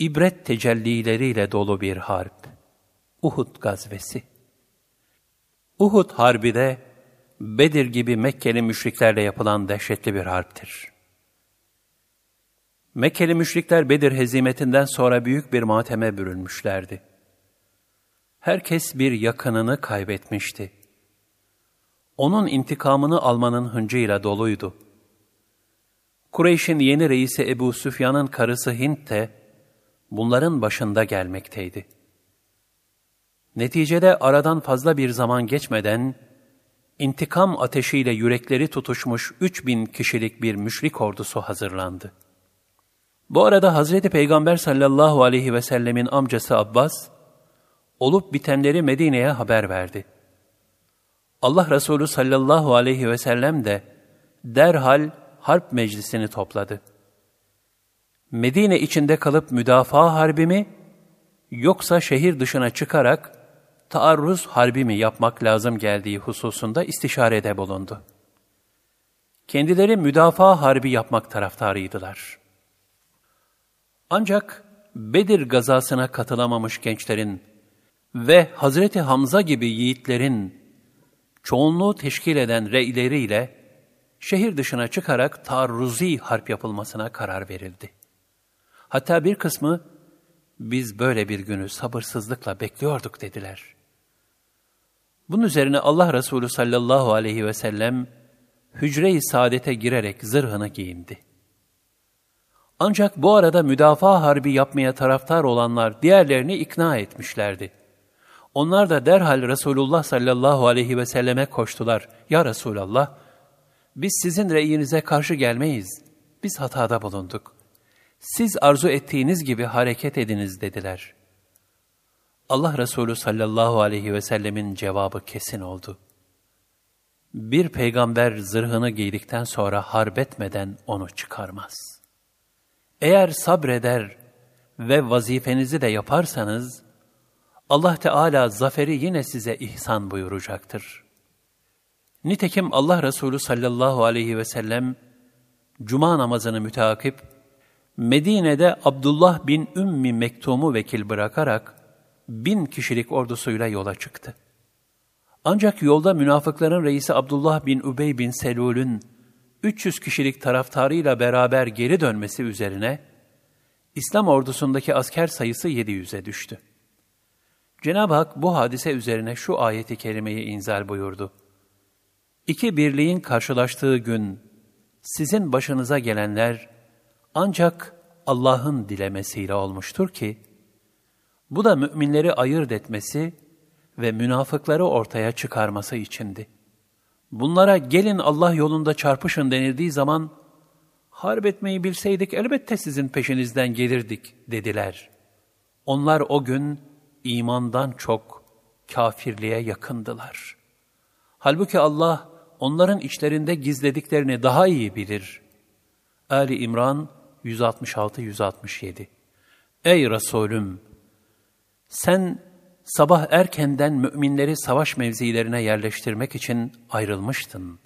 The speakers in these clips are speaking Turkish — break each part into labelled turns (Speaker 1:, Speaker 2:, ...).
Speaker 1: ibret tecellileriyle dolu bir harp. Uhud gazvesi. Uhud harbi de Bedir gibi Mekkeli müşriklerle yapılan dehşetli bir harptir. Mekkeli müşrikler Bedir hezimetinden sonra büyük bir mateme bürünmüşlerdi. Herkes bir yakınını kaybetmişti. Onun intikamını almanın hıncıyla doluydu. Kureyş'in yeni reisi Ebu Süfyan'ın karısı Hint de bunların başında gelmekteydi. Neticede aradan fazla bir zaman geçmeden, intikam ateşiyle yürekleri tutuşmuş üç bin kişilik bir müşrik ordusu hazırlandı. Bu arada Hazreti Peygamber sallallahu aleyhi ve sellemin amcası Abbas, olup bitenleri Medine'ye haber verdi. Allah Resulü sallallahu aleyhi ve sellem de derhal harp meclisini topladı. Medine içinde kalıp müdafaa harbi mi, yoksa şehir dışına çıkarak taarruz harbi mi yapmak lazım geldiği hususunda istişarede bulundu. Kendileri müdafaa harbi yapmak taraftarıydılar. Ancak Bedir gazasına katılamamış gençlerin ve Hazreti Hamza gibi yiğitlerin çoğunluğu teşkil eden reyleriyle şehir dışına çıkarak taarruzi harp yapılmasına karar verildi. Hatta bir kısmı biz böyle bir günü sabırsızlıkla bekliyorduk dediler. Bunun üzerine Allah Resulü sallallahu aleyhi ve sellem hücre-i saadete girerek zırhını giyindi. Ancak bu arada müdafaa harbi yapmaya taraftar olanlar diğerlerini ikna etmişlerdi. Onlar da derhal Resulullah sallallahu aleyhi ve selleme koştular. Ya Resulallah, biz sizin reyinize karşı gelmeyiz. Biz hatada bulunduk. Siz arzu ettiğiniz gibi hareket ediniz dediler. Allah Resulü sallallahu aleyhi ve sellemin cevabı kesin oldu. Bir peygamber zırhını giydikten sonra harbetmeden onu çıkarmaz. Eğer sabreder ve vazifenizi de yaparsanız, Allah Teala zaferi yine size ihsan buyuracaktır. Nitekim Allah Resulü sallallahu aleyhi ve sellem, Cuma namazını müteakip, Medine'de Abdullah bin Ümmi Mektum'u vekil bırakarak, bin kişilik ordusuyla yola çıktı. Ancak yolda münafıkların reisi Abdullah bin Übey bin Selul'ün 300 kişilik taraftarıyla beraber geri dönmesi üzerine, İslam ordusundaki asker sayısı 700'e düştü. Cenab-ı Hak bu hadise üzerine şu ayeti kerimeyi inzal buyurdu. İki birliğin karşılaştığı gün sizin başınıza gelenler ancak Allah'ın dilemesiyle olmuştur ki, bu da müminleri ayırt etmesi ve münafıkları ortaya çıkarması içindi. Bunlara gelin Allah yolunda çarpışın denildiği zaman, harp etmeyi bilseydik elbette sizin peşinizden gelirdik dediler. Onlar o gün imandan çok kafirliğe yakındılar. Halbuki Allah onların içlerinde gizlediklerini daha iyi bilir. Ali İmran 166-167 Ey Resulüm! Sen sabah erkenden müminleri savaş mevzilerine yerleştirmek için ayrılmıştın.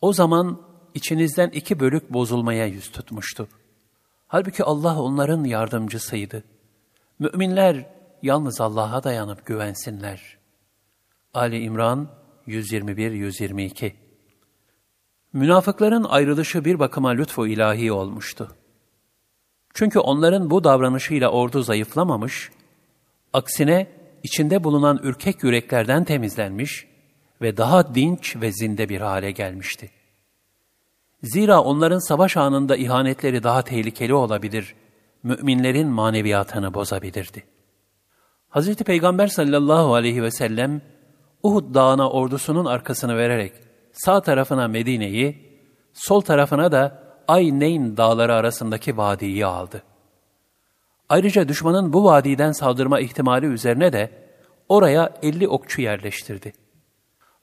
Speaker 1: O zaman içinizden iki bölük bozulmaya yüz tutmuştu. Halbuki Allah onların yardımcısıydı. Müminler yalnız Allah'a dayanıp güvensinler. Ali İmran 121-122 Münafıkların ayrılışı bir bakıma lütfu ilahi olmuştu. Çünkü onların bu davranışıyla ordu zayıflamamış, aksine içinde bulunan ürkek yüreklerden temizlenmiş ve daha dinç ve zinde bir hale gelmişti. Zira onların savaş anında ihanetleri daha tehlikeli olabilir, müminlerin maneviyatını bozabilirdi. Hz. Peygamber sallallahu aleyhi ve sellem Uhud dağına ordusunun arkasını vererek sağ tarafına Medine'yi, sol tarafına da Ayneyn dağları arasındaki vadiyi aldı. Ayrıca düşmanın bu vadiden saldırma ihtimali üzerine de oraya elli okçu yerleştirdi.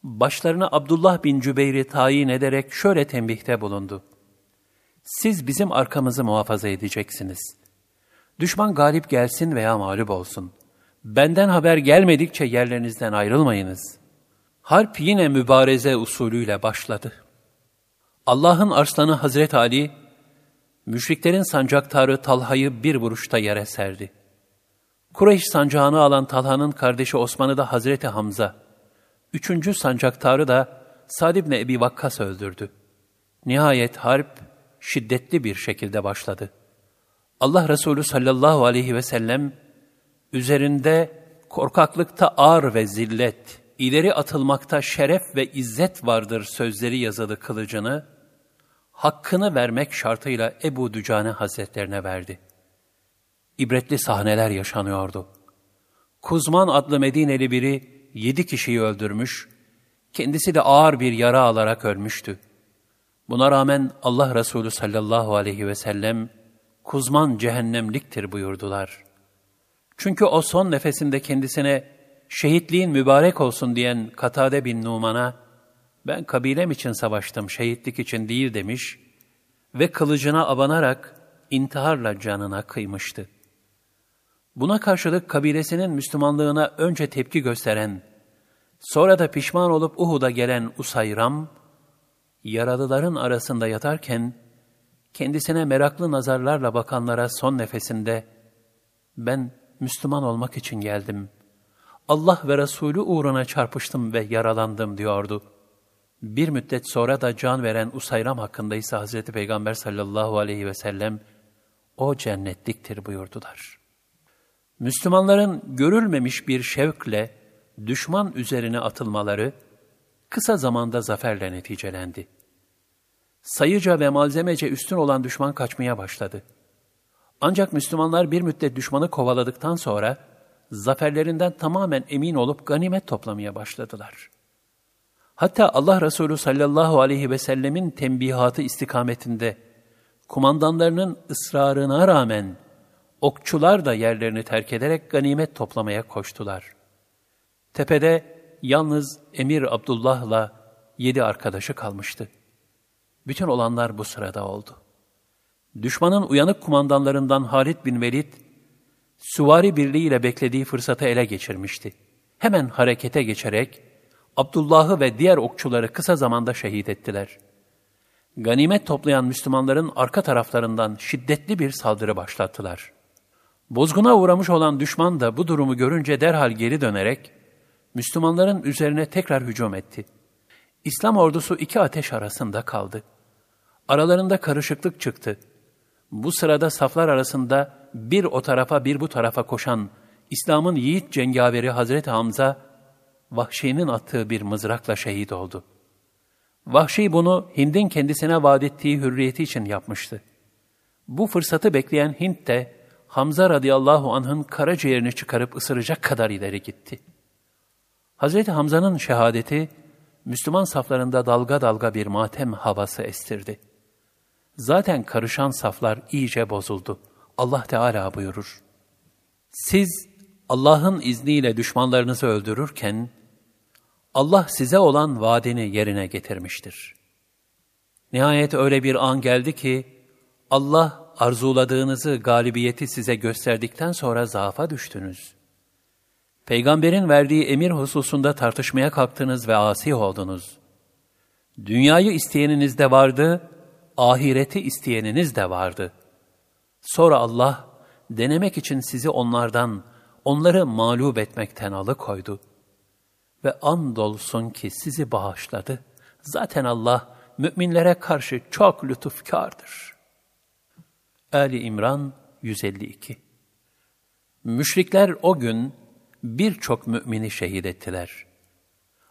Speaker 1: Başlarına Abdullah bin Cübeyr'i tayin ederek şöyle tembihte bulundu. Siz bizim arkamızı muhafaza edeceksiniz. Düşman galip gelsin veya mağlup olsun. Benden haber gelmedikçe yerlerinizden ayrılmayınız. Harp yine mübareze usulüyle başladı. Allah'ın arslanı Hazret Ali, müşriklerin sancaktarı Talha'yı bir vuruşta yere serdi. Kureyş sancağını alan Talha'nın kardeşi Osman'ı da Hazreti Hamza, üçüncü sancaktarı da Sad ibn Ebi Vakkas öldürdü. Nihayet harp şiddetli bir şekilde başladı. Allah Resulü sallallahu aleyhi ve sellem üzerinde korkaklıkta ağır ve zillet, ileri atılmakta şeref ve izzet vardır sözleri yazılı kılıcını, hakkını vermek şartıyla Ebu Dücane Hazretlerine verdi. İbretli sahneler yaşanıyordu. Kuzman adlı Medineli biri yedi kişiyi öldürmüş, kendisi de ağır bir yara alarak ölmüştü. Buna rağmen Allah Resulü sallallahu aleyhi ve sellem, Kuzman cehennemliktir buyurdular. Çünkü o son nefesinde kendisine şehitliğin mübarek olsun diyen Katade bin Numan'a, ben kabilem için savaştım, şehitlik için değil demiş ve kılıcına abanarak intiharla canına kıymıştı. Buna karşılık kabilesinin Müslümanlığına önce tepki gösteren, sonra da pişman olup Uhud'a gelen Usayram, yaralıların arasında yatarken, kendisine meraklı nazarlarla bakanlara son nefesinde, ben Müslüman olmak için geldim. Allah ve Resulü uğruna çarpıştım ve yaralandım diyordu. Bir müddet sonra da can veren Usayram hakkında ise Hazreti Peygamber sallallahu aleyhi ve sellem, o cennetliktir buyurdular. Müslümanların görülmemiş bir şevkle düşman üzerine atılmaları, kısa zamanda zaferle neticelendi. Sayıca ve malzemece üstün olan düşman kaçmaya başladı. Ancak Müslümanlar bir müddet düşmanı kovaladıktan sonra, zaferlerinden tamamen emin olup ganimet toplamaya başladılar. Hatta Allah Resulü sallallahu aleyhi ve sellemin tembihatı istikametinde, kumandanlarının ısrarına rağmen, okçular da yerlerini terk ederek ganimet toplamaya koştular. Tepede yalnız Emir Abdullah'la yedi arkadaşı kalmıştı. Bütün olanlar bu sırada oldu. Düşmanın uyanık kumandanlarından Halid bin Velid, süvari birliğiyle beklediği fırsatı ele geçirmişti. Hemen harekete geçerek, Abdullah'ı ve diğer okçuları kısa zamanda şehit ettiler. Ganimet toplayan Müslümanların arka taraflarından şiddetli bir saldırı başlattılar. Bozguna uğramış olan düşman da bu durumu görünce derhal geri dönerek, Müslümanların üzerine tekrar hücum etti. İslam ordusu iki ateş arasında kaldı. Aralarında karışıklık çıktı. Bu sırada saflar arasında bir o tarafa bir bu tarafa koşan İslam'ın yiğit cengaveri Hazreti Hamza, Vahşi'nin attığı bir mızrakla şehit oldu. Vahşi bunu Hind'in kendisine vaat ettiği hürriyeti için yapmıştı. Bu fırsatı bekleyen Hint de Hamza radıyallahu anh'ın karaciğerini çıkarıp ısıracak kadar ileri gitti. Hazreti Hamza'nın şehadeti, Müslüman saflarında dalga dalga bir matem havası estirdi. Zaten karışan saflar iyice bozuldu. Allah Teala buyurur. Siz Allah'ın izniyle düşmanlarınızı öldürürken, Allah size olan vaadini yerine getirmiştir. Nihayet öyle bir an geldi ki, Allah arzuladığınızı, galibiyeti size gösterdikten sonra zaafa düştünüz. Peygamberin verdiği emir hususunda tartışmaya kalktınız ve asi oldunuz. Dünyayı isteyeniniz de vardı, ahireti isteyeniniz de vardı. Sonra Allah, denemek için sizi onlardan, onları mağlup etmekten alıkoydu. Ve andolsun ki sizi bağışladı. Zaten Allah, müminlere karşı çok lütufkardır. Ali İmran 152 Müşrikler o gün birçok mümini şehit ettiler.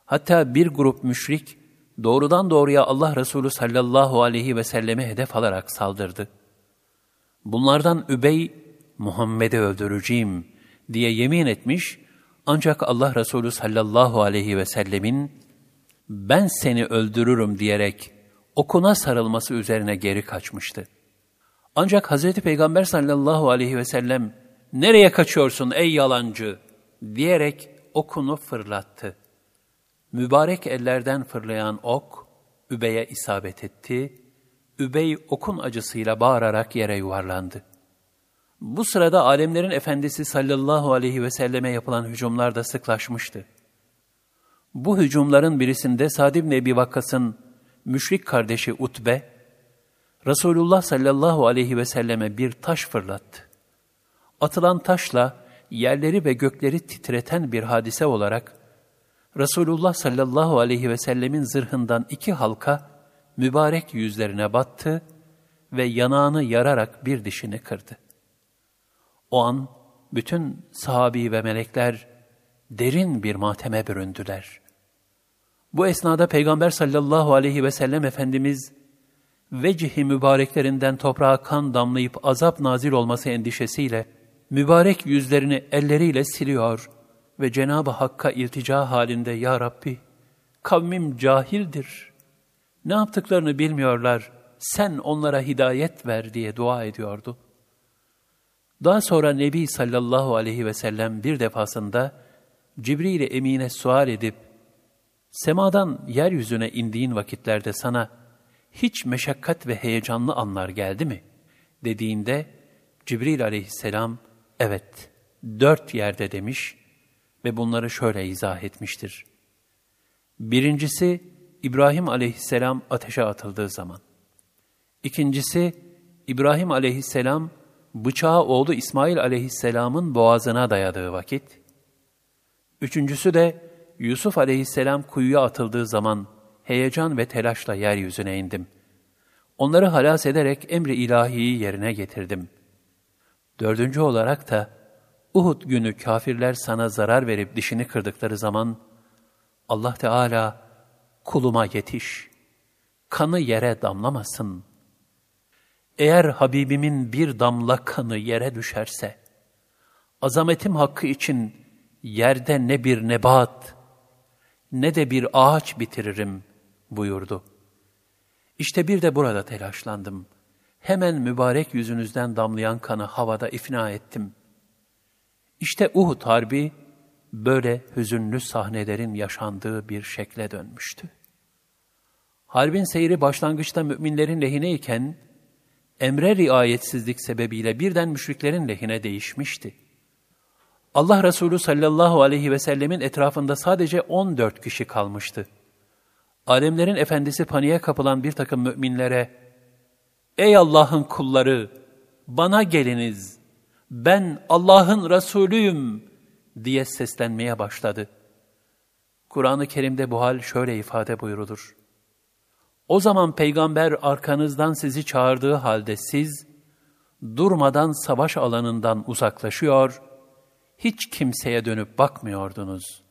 Speaker 1: Hatta bir grup müşrik doğrudan doğruya Allah Resulü sallallahu aleyhi ve selleme hedef alarak saldırdı. Bunlardan Übey, Muhammed'i öldüreceğim diye yemin etmiş, ancak Allah Resulü sallallahu aleyhi ve sellemin ben seni öldürürüm diyerek okuna sarılması üzerine geri kaçmıştı. Ancak Hazreti Peygamber sallallahu aleyhi ve sellem nereye kaçıyorsun ey yalancı diyerek okunu fırlattı. Mübarek ellerden fırlayan ok, Übey'e isabet etti. Übey okun acısıyla bağırarak yere yuvarlandı. Bu sırada alemlerin efendisi sallallahu aleyhi ve selleme yapılan hücumlar da sıklaşmıştı. Bu hücumların birisinde Sad ibn Ebi Vakkas'ın müşrik kardeşi Utbe, Resulullah sallallahu aleyhi ve selleme bir taş fırlattı. Atılan taşla yerleri ve gökleri titreten bir hadise olarak Resulullah sallallahu aleyhi ve sellemin zırhından iki halka mübarek yüzlerine battı ve yanağını yararak bir dişini kırdı. O an bütün sahabi ve melekler derin bir mateme büründüler. Bu esnada Peygamber sallallahu aleyhi ve sellem Efendimiz vecihi mübareklerinden toprağa kan damlayıp azap nazil olması endişesiyle mübarek yüzlerini elleriyle siliyor ve Cenab-ı Hakk'a iltica halinde Ya Rabbi kavmim cahildir. Ne yaptıklarını bilmiyorlar. Sen onlara hidayet ver diye dua ediyordu. Daha sonra Nebi sallallahu aleyhi ve sellem bir defasında Cibril-i Emine sual edip, semadan yeryüzüne indiğin vakitlerde sana hiç meşakkat ve heyecanlı anlar geldi mi? dediğinde Cibril aleyhisselam, evet, dört yerde demiş ve bunları şöyle izah etmiştir. Birincisi, İbrahim aleyhisselam ateşe atıldığı zaman. İkincisi, İbrahim aleyhisselam bıçağı oğlu İsmail aleyhisselamın boğazına dayadığı vakit. Üçüncüsü de Yusuf aleyhisselam kuyuya atıldığı zaman heyecan ve telaşla yeryüzüne indim. Onları halas ederek emri ilahiyi yerine getirdim. Dördüncü olarak da Uhud günü kafirler sana zarar verip dişini kırdıkları zaman Allah Teala kuluma yetiş, kanı yere damlamasın. Eğer Habibimin bir damla kanı yere düşerse, azametim hakkı için yerde ne bir nebat, ne de bir ağaç bitiririm buyurdu. İşte bir de burada telaşlandım. Hemen mübarek yüzünüzden damlayan kanı havada ifna ettim. İşte Uhud Harbi böyle hüzünlü sahnelerin yaşandığı bir şekle dönmüştü. Harbin seyri başlangıçta müminlerin lehine iken, emre riayetsizlik sebebiyle birden müşriklerin lehine değişmişti. Allah Resulü sallallahu aleyhi ve sellemin etrafında sadece 14 kişi kalmıştı. Alemlerin efendisi paniğe kapılan bir takım müminlere, Ey Allah'ın kulları, bana geliniz, ben Allah'ın Resulüyüm diye seslenmeye başladı. Kur'an-ı Kerim'de bu hal şöyle ifade buyurulur. O zaman peygamber arkanızdan sizi çağırdığı halde siz, durmadan savaş alanından uzaklaşıyor, hiç kimseye dönüp bakmıyordunuz.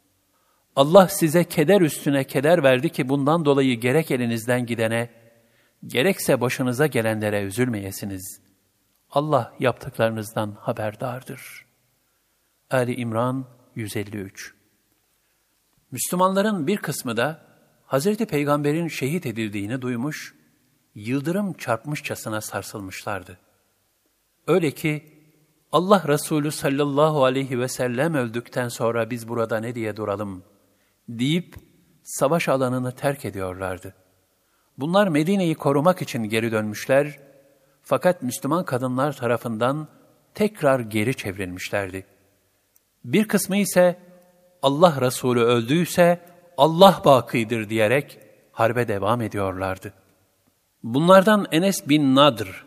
Speaker 1: Allah size keder üstüne keder verdi ki bundan dolayı gerek elinizden gidene, gerekse başınıza gelenlere üzülmeyesiniz. Allah yaptıklarınızdan haberdardır. Ali İmran 153 Müslümanların bir kısmı da Hazreti Peygamber'in şehit edildiğini duymuş, yıldırım çarpmışçasına sarsılmışlardı. Öyle ki Allah Resulü sallallahu aleyhi ve sellem öldükten sonra biz burada ne diye duralım deyip savaş alanını terk ediyorlardı. Bunlar Medine'yi korumak için geri dönmüşler fakat Müslüman kadınlar tarafından tekrar geri çevrilmişlerdi. Bir kısmı ise Allah Resulü öldüyse Allah bakidir diyerek harbe devam ediyorlardı. Bunlardan Enes bin Nadr,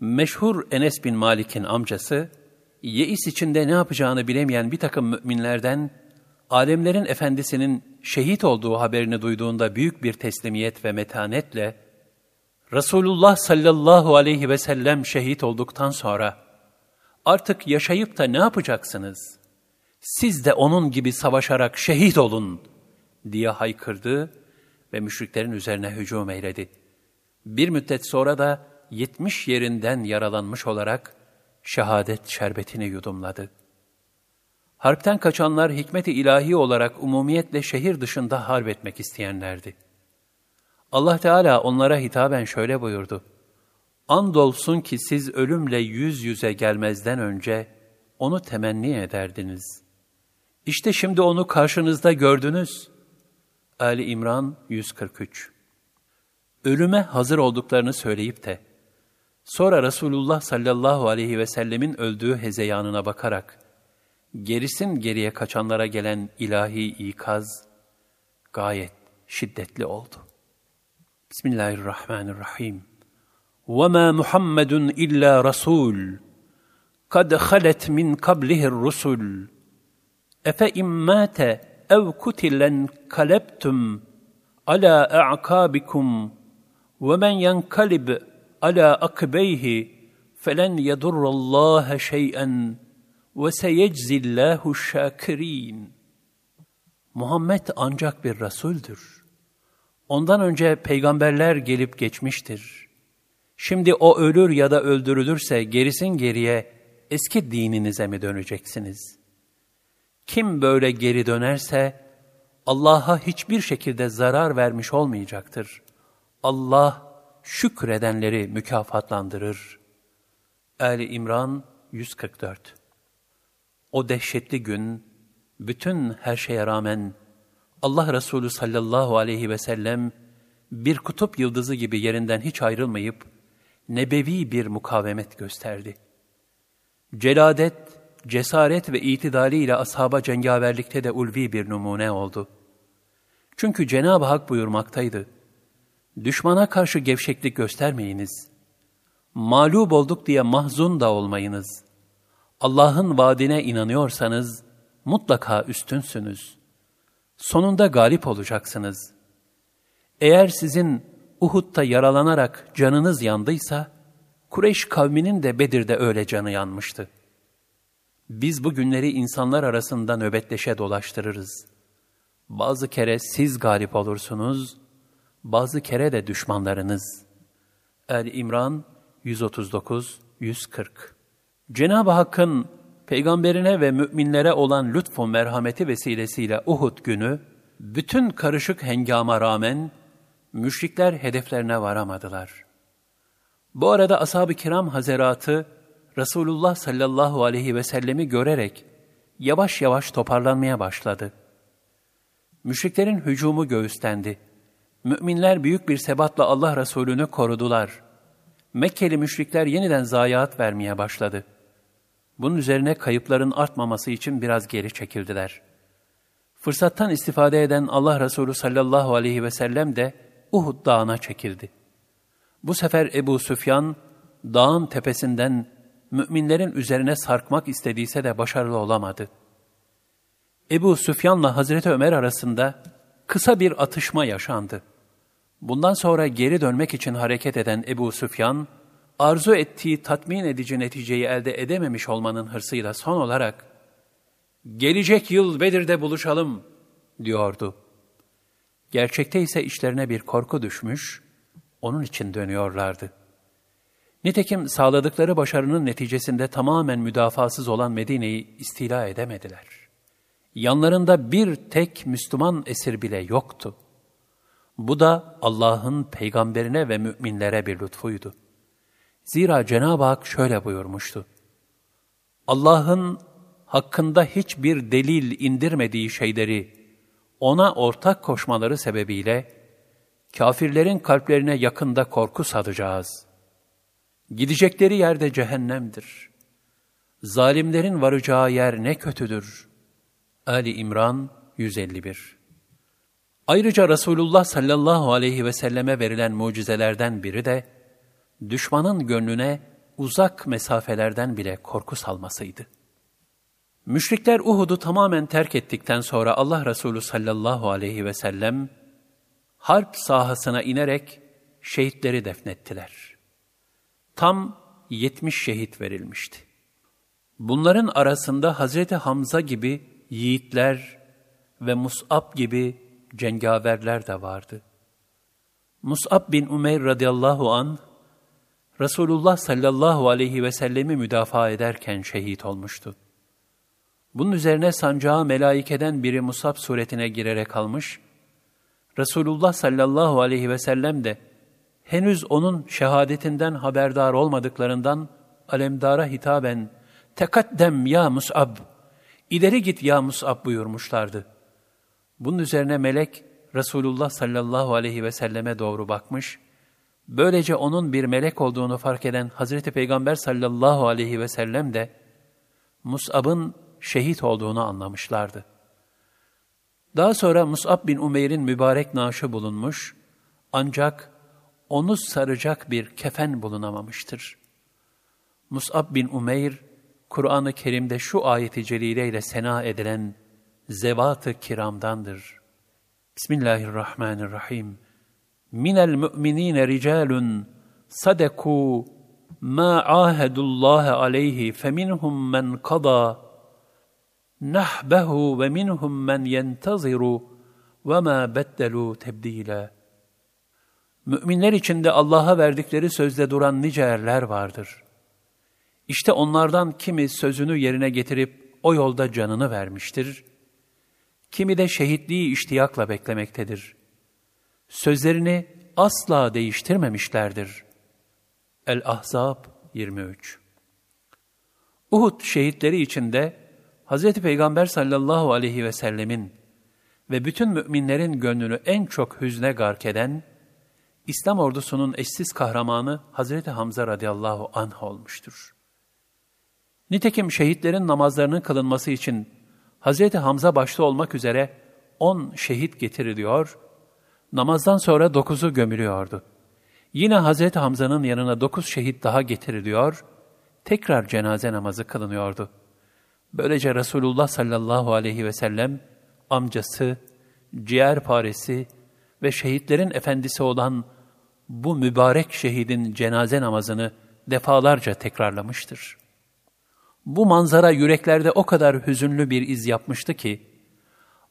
Speaker 1: meşhur Enes bin Malik'in amcası, yeis içinde ne yapacağını bilemeyen bir takım müminlerden, alemlerin efendisinin şehit olduğu haberini duyduğunda büyük bir teslimiyet ve metanetle, Resulullah sallallahu aleyhi ve sellem şehit olduktan sonra, artık yaşayıp da ne yapacaksınız? Siz de onun gibi savaşarak şehit olun diye haykırdı ve müşriklerin üzerine hücum eyledi. Bir müddet sonra da yetmiş yerinden yaralanmış olarak şehadet şerbetini yudumladı. Harpten kaçanlar hikmeti ilahi olarak umumiyetle şehir dışında harp etmek isteyenlerdi. Allah Teala onlara hitaben şöyle buyurdu. Andolsun ki siz ölümle yüz yüze gelmezden önce onu temenni ederdiniz. İşte şimdi onu karşınızda gördünüz. Ali İmran 143 Ölüme hazır olduklarını söyleyip de, sonra Resulullah sallallahu aleyhi ve sellemin öldüğü hezeyanına bakarak, gerisin geriye kaçanlara gelen ilahi ikaz, gayet şiddetli oldu. Bismillahirrahmanirrahim. وَمَا مُحَمَّدٌ إِلَّا رَسُولٌ قَدْ خَلَتْ مِنْ قَبْلِهِ الرُّسُلُ اَفَاِمْ مَاتَ اَوْ كُتِلًا كَلَبْتُمْ عَلَى اَعْقَابِكُمْ وَمَنْ يَنْقَلِبْ عَلَى أَقْبَيْهِ فَلَنْ يَضُرَّ اللّٰهَ شَيْئًا وَسَيَجْزِ اللّٰهُ الشَّاكِرِينَ Muhammed ancak bir Resuldür. Ondan önce peygamberler gelip geçmiştir. Şimdi o ölür ya da öldürülürse gerisin geriye eski dininize mi döneceksiniz? Kim böyle geri dönerse Allah'a hiçbir şekilde zarar vermiş olmayacaktır. Allah şükredenleri mükafatlandırır. Ali İmran 144 O dehşetli gün, bütün her şeye rağmen Allah Resulü sallallahu aleyhi ve sellem bir kutup yıldızı gibi yerinden hiç ayrılmayıp nebevi bir mukavemet gösterdi. Celadet, cesaret ve itidaliyle ashaba cengaverlikte de ulvi bir numune oldu. Çünkü Cenab-ı Hak buyurmaktaydı. Düşmana karşı gevşeklik göstermeyiniz. Mağlup olduk diye mahzun da olmayınız. Allah'ın vaadine inanıyorsanız mutlaka üstünsünüz. Sonunda galip olacaksınız. Eğer sizin Uhud'da yaralanarak canınız yandıysa, Kureyş kavminin de Bedir'de öyle canı yanmıştı. Biz bu günleri insanlar arasında nöbetleşe dolaştırırız. Bazı kere siz galip olursunuz, bazı kere de düşmanlarınız. El-İmran 139-140 Cenab-ı Hakk'ın peygamberine ve müminlere olan lütfu merhameti vesilesiyle Uhud günü, bütün karışık hengama rağmen müşrikler hedeflerine varamadılar. Bu arada ashab-ı kiram hazeratı Resulullah sallallahu aleyhi ve sellemi görerek yavaş yavaş toparlanmaya başladı. Müşriklerin hücumu göğüstendi. Müminler büyük bir sebatla Allah Resulü'nü korudular. Mekkeli müşrikler yeniden zayiat vermeye başladı. Bunun üzerine kayıpların artmaması için biraz geri çekildiler. Fırsattan istifade eden Allah Resulü sallallahu aleyhi ve sellem de Uhud dağına çekildi. Bu sefer Ebu Süfyan dağın tepesinden müminlerin üzerine sarkmak istediyse de başarılı olamadı. Ebu Süfyan'la Hazreti Ömer arasında kısa bir atışma yaşandı. Bundan sonra geri dönmek için hareket eden Ebu Süfyan, arzu ettiği tatmin edici neticeyi elde edememiş olmanın hırsıyla son olarak, ''Gelecek yıl Bedir'de buluşalım.'' diyordu. Gerçekte ise işlerine bir korku düşmüş, onun için dönüyorlardı. Nitekim sağladıkları başarının neticesinde tamamen müdafasız olan Medine'yi istila edemediler. Yanlarında bir tek Müslüman esir bile yoktu. Bu da Allah'ın peygamberine ve müminlere bir lütfuydu. Zira Cenab-ı Hak şöyle buyurmuştu. Allah'ın hakkında hiçbir delil indirmediği şeyleri ona ortak koşmaları sebebiyle kafirlerin kalplerine yakında korku sadacağız. Gidecekleri yerde cehennemdir. Zalimlerin varacağı yer ne kötüdür. Ali İmran 151 Ayrıca Resulullah sallallahu aleyhi ve selleme verilen mucizelerden biri de, düşmanın gönlüne uzak mesafelerden bile korku salmasıydı. Müşrikler Uhud'u tamamen terk ettikten sonra Allah Resulü sallallahu aleyhi ve sellem, harp sahasına inerek şehitleri defnettiler. Tam yetmiş şehit verilmişti. Bunların arasında Hazreti Hamza gibi yiğitler ve Mus'ab gibi cengaverler de vardı. Mus'ab bin Umeyr radıyallahu an Resulullah sallallahu aleyhi ve sellemi müdafaa ederken şehit olmuştu. Bunun üzerine sancağı melaikeden biri Musab suretine girerek almış, Resulullah sallallahu aleyhi ve sellem de henüz onun şehadetinden haberdar olmadıklarından alemdara hitaben tekaddem ya Mus'ab, ileri git ya Mus'ab buyurmuşlardı. Bunun üzerine melek Resulullah sallallahu aleyhi ve selleme doğru bakmış, böylece onun bir melek olduğunu fark eden Hazreti Peygamber sallallahu aleyhi ve sellem de Mus'ab'ın şehit olduğunu anlamışlardı. Daha sonra Mus'ab bin Umeyr'in mübarek naaşı bulunmuş, ancak onu saracak bir kefen bulunamamıştır. Mus'ab bin Umeyr, Kur'an-ı Kerim'de şu ayeti celileyle sena edilen zevat-ı kiramdandır. Bismillahirrahmanirrahim. Minel müminine ricalun sadaku ma ahadullaha aleyhi feminhum men qada nahbehu ve minhum men yenteziru ve ma beddelu tebdila. Müminler içinde Allah'a verdikleri sözde duran nice erler vardır. İşte onlardan kimi sözünü yerine getirip o yolda canını vermiştir. Kimi de şehitliği iştiyakla beklemektedir. Sözlerini asla değiştirmemişlerdir. El-Ahzab 23 Uhud şehitleri içinde Hz. Peygamber sallallahu aleyhi ve sellemin ve bütün müminlerin gönlünü en çok hüzne gark eden, İslam ordusunun eşsiz kahramanı Hazreti Hamza radıyallahu anh olmuştur. Nitekim şehitlerin namazlarının kılınması için Hazreti Hamza başta olmak üzere on şehit getiriliyor, namazdan sonra dokuzu gömülüyordu. Yine Hazreti Hamza'nın yanına dokuz şehit daha getiriliyor, tekrar cenaze namazı kılınıyordu. Böylece Resulullah sallallahu aleyhi ve sellem amcası, ciğerparesi ve şehitlerin efendisi olan bu mübarek şehidin cenaze namazını defalarca tekrarlamıştır. Bu manzara yüreklerde o kadar hüzünlü bir iz yapmıştı ki,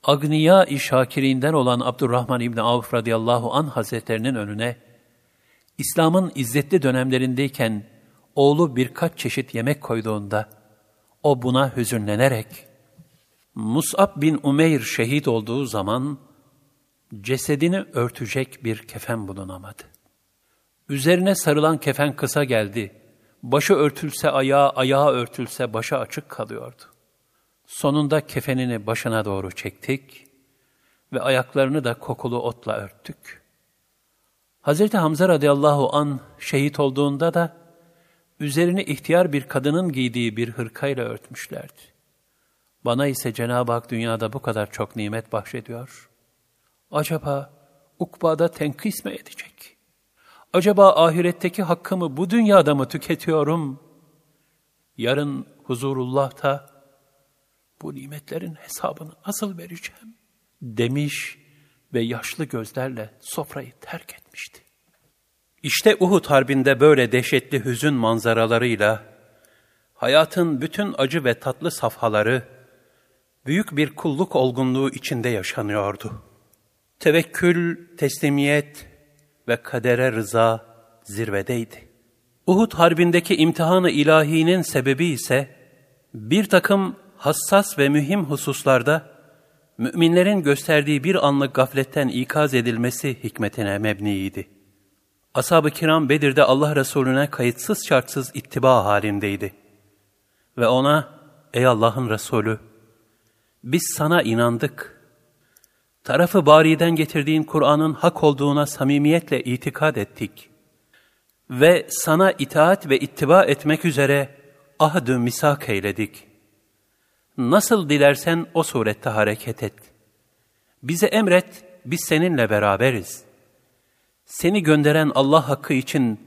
Speaker 1: Agniya-i Şakirinden olan Abdurrahman İbni Avf radıyallahu an hazretlerinin önüne, İslam'ın izzetli dönemlerindeyken oğlu birkaç çeşit yemek koyduğunda, o buna hüzünlenerek, Mus'ab bin Umeyr şehit olduğu zaman, cesedini örtecek bir kefen bulunamadı. Üzerine sarılan kefen kısa geldi. Başı örtülse ayağı, ayağı örtülse başı açık kalıyordu. Sonunda kefenini başına doğru çektik ve ayaklarını da kokulu otla örttük. Hz. Hamza radıyallahu an şehit olduğunda da üzerini ihtiyar bir kadının giydiği bir hırkayla örtmüşlerdi. Bana ise Cenab-ı Hak dünyada bu kadar çok nimet bahşediyor. Acaba ukbada tenkis mi edecek? Acaba ahiretteki hakkımı bu dünyada mı tüketiyorum? Yarın huzurullah'ta bu nimetlerin hesabını nasıl vereceğim? Demiş ve yaşlı gözlerle sofrayı terk etmişti. İşte Uhud Harbi'nde böyle dehşetli hüzün manzaralarıyla, hayatın bütün acı ve tatlı safhaları, büyük bir kulluk olgunluğu içinde yaşanıyordu. Tevekkül, teslimiyet ve kadere rıza zirvedeydi. Uhud Harbi'ndeki imtihanı ilahinin sebebi ise, bir takım hassas ve mühim hususlarda, müminlerin gösterdiği bir anlık gafletten ikaz edilmesi hikmetine mebniydi. Ashab-ı kiram Bedir'de Allah Resulüne kayıtsız şartsız ittiba halindeydi. Ve ona, ey Allah'ın Resulü, biz sana inandık. Tarafı bariden getirdiğin Kur'an'ın hak olduğuna samimiyetle itikad ettik. Ve sana itaat ve ittiba etmek üzere ahd-ı misak eyledik. Nasıl dilersen o surette hareket et. Bize emret, biz seninle beraberiz.'' Seni gönderen Allah hakkı için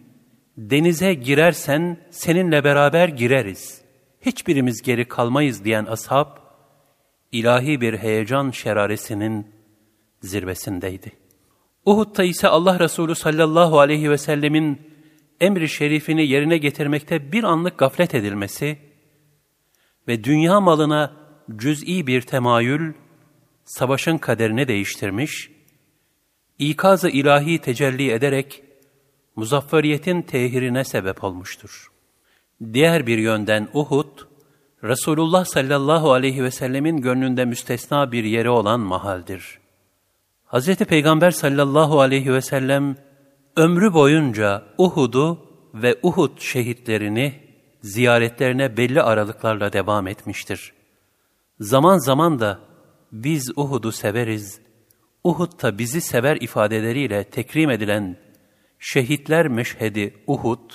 Speaker 1: denize girersen seninle beraber gireriz. Hiçbirimiz geri kalmayız diyen ashab, ilahi bir heyecan şeraresinin zirvesindeydi. Uhud'da ise Allah Resulü sallallahu aleyhi ve sellemin emri şerifini yerine getirmekte bir anlık gaflet edilmesi ve dünya malına cüz'i bir temayül, savaşın kaderini değiştirmiş ikaz-ı ilahi tecelli ederek muzafferiyetin tehirine sebep olmuştur. Diğer bir yönden Uhud, Resulullah sallallahu aleyhi ve sellemin gönlünde müstesna bir yeri olan mahaldir. Hz. Peygamber sallallahu aleyhi ve sellem ömrü boyunca Uhud'u ve Uhud şehitlerini ziyaretlerine belli aralıklarla devam etmiştir. Zaman zaman da biz Uhud'u severiz, Uhud'da bizi sever ifadeleriyle tekrim edilen şehitler meşhedi Uhud,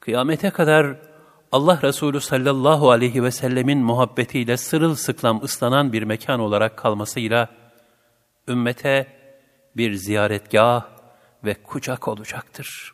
Speaker 1: kıyamete kadar Allah Resulü sallallahu aleyhi ve sellemin muhabbetiyle sırılsıklam ıslanan bir mekan olarak kalmasıyla, ümmete bir ziyaretgah ve kucak olacaktır.